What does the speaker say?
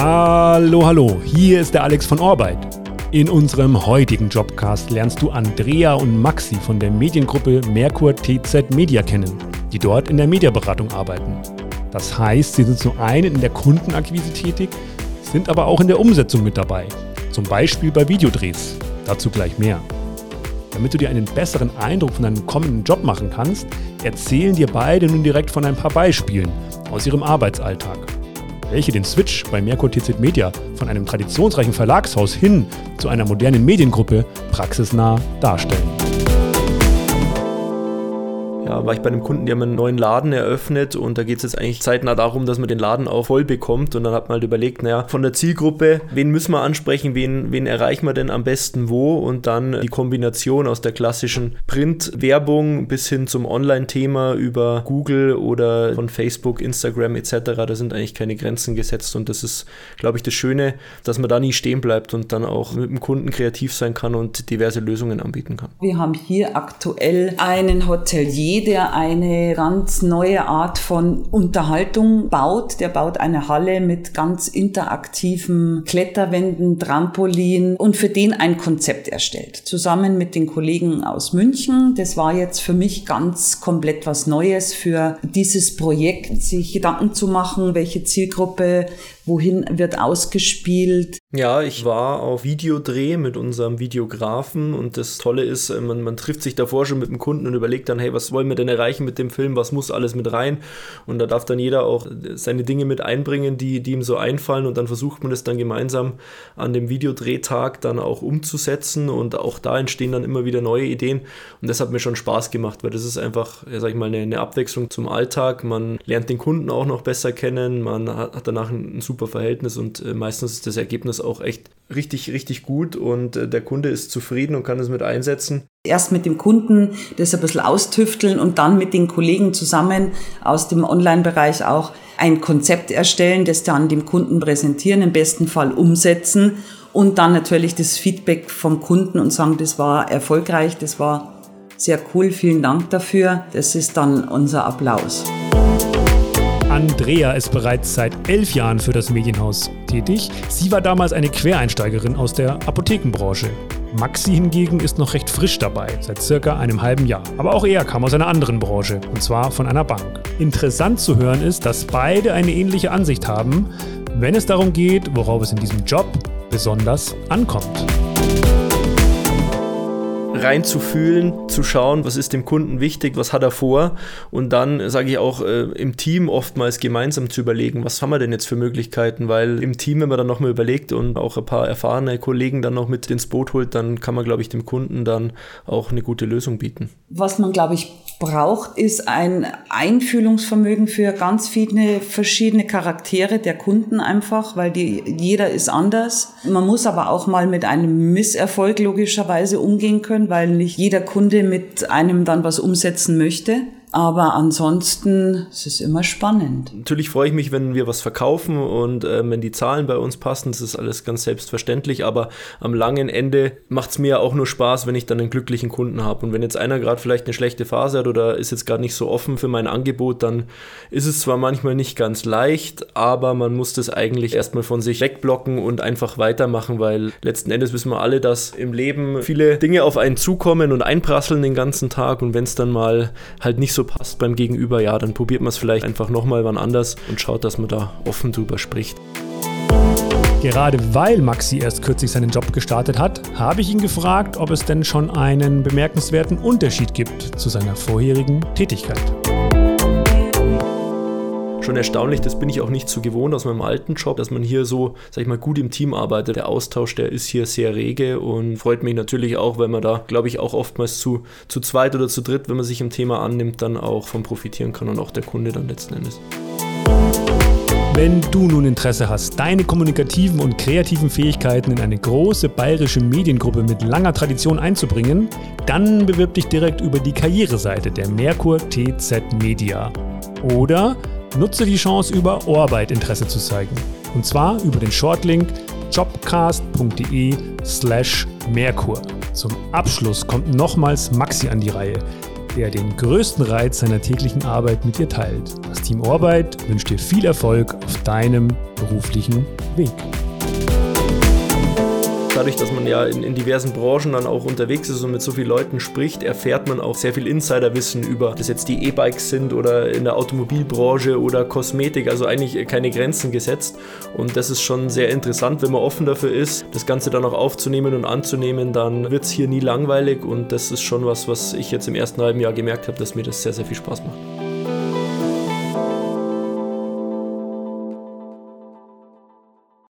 Hallo, hallo, hier ist der Alex von Orbeit. In unserem heutigen Jobcast lernst du Andrea und Maxi von der Mediengruppe Merkur TZ Media kennen, die dort in der Mediaberatung arbeiten. Das heißt, sie sind zum einen in der Kundenakquise tätig, sind aber auch in der Umsetzung mit dabei. Zum Beispiel bei Videodrehs. Dazu gleich mehr. Damit du dir einen besseren Eindruck von deinem kommenden Job machen kannst, erzählen dir beide nun direkt von ein paar Beispielen aus ihrem Arbeitsalltag welche den Switch bei Merkur TZ Media von einem traditionsreichen Verlagshaus hin zu einer modernen Mediengruppe praxisnah darstellen war ich bei einem Kunden, die haben einen neuen Laden eröffnet und da geht es jetzt eigentlich zeitnah darum, dass man den Laden auch voll bekommt und dann hat man halt überlegt, naja, von der Zielgruppe, wen müssen wir ansprechen, wen, wen erreichen wir denn am besten wo und dann die Kombination aus der klassischen Printwerbung bis hin zum Online-Thema über Google oder von Facebook, Instagram etc., da sind eigentlich keine Grenzen gesetzt und das ist, glaube ich, das Schöne, dass man da nie stehen bleibt und dann auch mit dem Kunden kreativ sein kann und diverse Lösungen anbieten kann. Wir haben hier aktuell einen Hotelier, der eine ganz neue Art von Unterhaltung baut. Der baut eine Halle mit ganz interaktiven Kletterwänden, Trampolin und für den ein Konzept erstellt. Zusammen mit den Kollegen aus München. Das war jetzt für mich ganz komplett was Neues für dieses Projekt, sich Gedanken zu machen, welche Zielgruppe wohin wird ausgespielt. Ja, ich war auf Videodreh mit unserem Videografen und das Tolle ist, äh, man, man trifft sich davor schon mit dem Kunden und überlegt dann, hey, was wollen wir denn erreichen mit dem Film, was muss alles mit rein? Und da darf dann jeder auch seine Dinge mit einbringen, die, die ihm so einfallen und dann versucht man es dann gemeinsam an dem Videodrehtag dann auch umzusetzen und auch da entstehen dann immer wieder neue Ideen und das hat mir schon Spaß gemacht, weil das ist einfach, ja, sag ich mal, eine, eine Abwechslung zum Alltag. Man lernt den Kunden auch noch besser kennen, man hat, danach ein super Verhältnis und äh, meistens ist das Ergebnis auch echt richtig, richtig gut und äh, der Kunde ist zufrieden und kann es mit einsetzen. Erst mit dem Kunden das ein bisschen austüfteln und dann mit den Kollegen zusammen aus dem Online-Bereich auch ein Konzept erstellen, das dann dem Kunden präsentieren, im besten Fall umsetzen und dann natürlich das Feedback vom Kunden und sagen, das war erfolgreich, das war sehr cool, vielen Dank dafür. Das ist dann unser Applaus. Andrea ist bereits seit elf Jahren für das Medienhaus tätig. Sie war damals eine Quereinsteigerin aus der Apothekenbranche. Maxi hingegen ist noch recht frisch dabei, seit circa einem halben Jahr. Aber auch er kam aus einer anderen Branche, und zwar von einer Bank. Interessant zu hören ist, dass beide eine ähnliche Ansicht haben, wenn es darum geht, worauf es in diesem Job besonders ankommt reinzufühlen, zu schauen, was ist dem Kunden wichtig, was hat er vor und dann sage ich auch äh, im Team oftmals gemeinsam zu überlegen, was haben wir denn jetzt für Möglichkeiten, weil im Team, wenn man dann nochmal überlegt und auch ein paar erfahrene Kollegen dann noch mit ins Boot holt, dann kann man, glaube ich, dem Kunden dann auch eine gute Lösung bieten. Was man, glaube ich, braucht, ist ein Einfühlungsvermögen für ganz viele verschiedene Charaktere der Kunden einfach, weil die, jeder ist anders. Man muss aber auch mal mit einem Misserfolg logischerweise umgehen können, weil nicht jeder Kunde mit einem dann was umsetzen möchte. Aber ansonsten es ist es immer spannend. Natürlich freue ich mich, wenn wir was verkaufen und äh, wenn die Zahlen bei uns passen. Das ist alles ganz selbstverständlich. Aber am langen Ende macht es mir auch nur Spaß, wenn ich dann einen glücklichen Kunden habe. Und wenn jetzt einer gerade vielleicht eine schlechte Phase hat oder ist jetzt gerade nicht so offen für mein Angebot, dann ist es zwar manchmal nicht ganz leicht, aber man muss das eigentlich erstmal von sich wegblocken und einfach weitermachen, weil letzten Endes wissen wir alle, dass im Leben viele Dinge auf einen zukommen und einprasseln den ganzen Tag. Und wenn es dann mal halt nicht so so passt beim Gegenüber, ja, dann probiert man es vielleicht einfach nochmal wann anders und schaut, dass man da offen drüber spricht. Gerade weil Maxi erst kürzlich seinen Job gestartet hat, habe ich ihn gefragt, ob es denn schon einen bemerkenswerten Unterschied gibt zu seiner vorherigen Tätigkeit schon erstaunlich, das bin ich auch nicht so gewohnt aus meinem alten Job, dass man hier so, sag ich mal, gut im Team arbeitet. Der Austausch, der ist hier sehr rege und freut mich natürlich auch, weil man da, glaube ich, auch oftmals zu, zu zweit oder zu dritt, wenn man sich im Thema annimmt, dann auch von profitieren kann und auch der Kunde dann letzten Endes. Wenn du nun Interesse hast, deine kommunikativen und kreativen Fähigkeiten in eine große bayerische Mediengruppe mit langer Tradition einzubringen, dann bewirb dich direkt über die Karriereseite der Merkur TZ Media. Oder Nutze die Chance, über Orbeit Interesse zu zeigen. Und zwar über den Shortlink jobcast.de slash Merkur. Zum Abschluss kommt nochmals Maxi an die Reihe, der den größten Reiz seiner täglichen Arbeit mit dir teilt. Das Team Orbeit wünscht dir viel Erfolg auf deinem beruflichen Weg dadurch, dass man ja in, in, diversen Branchen dann auch unterwegs ist und mit so vielen Leuten spricht, erfährt man auch sehr viel Insiderwissen über, das jetzt die E-Bikes sind oder in der Automobilbranche oder Kosmetik, also eigentlich keine Grenzen gesetzt. Und das ist schon sehr interessant, wenn man offen dafür ist, das Ganze dann auch aufzunehmen und anzunehmen, dann wird es hier nie langweilig und das ist schon was, was ich jetzt im ersten halben Jahr gemerkt habe, dass mir das sehr, sehr viel Spaß macht.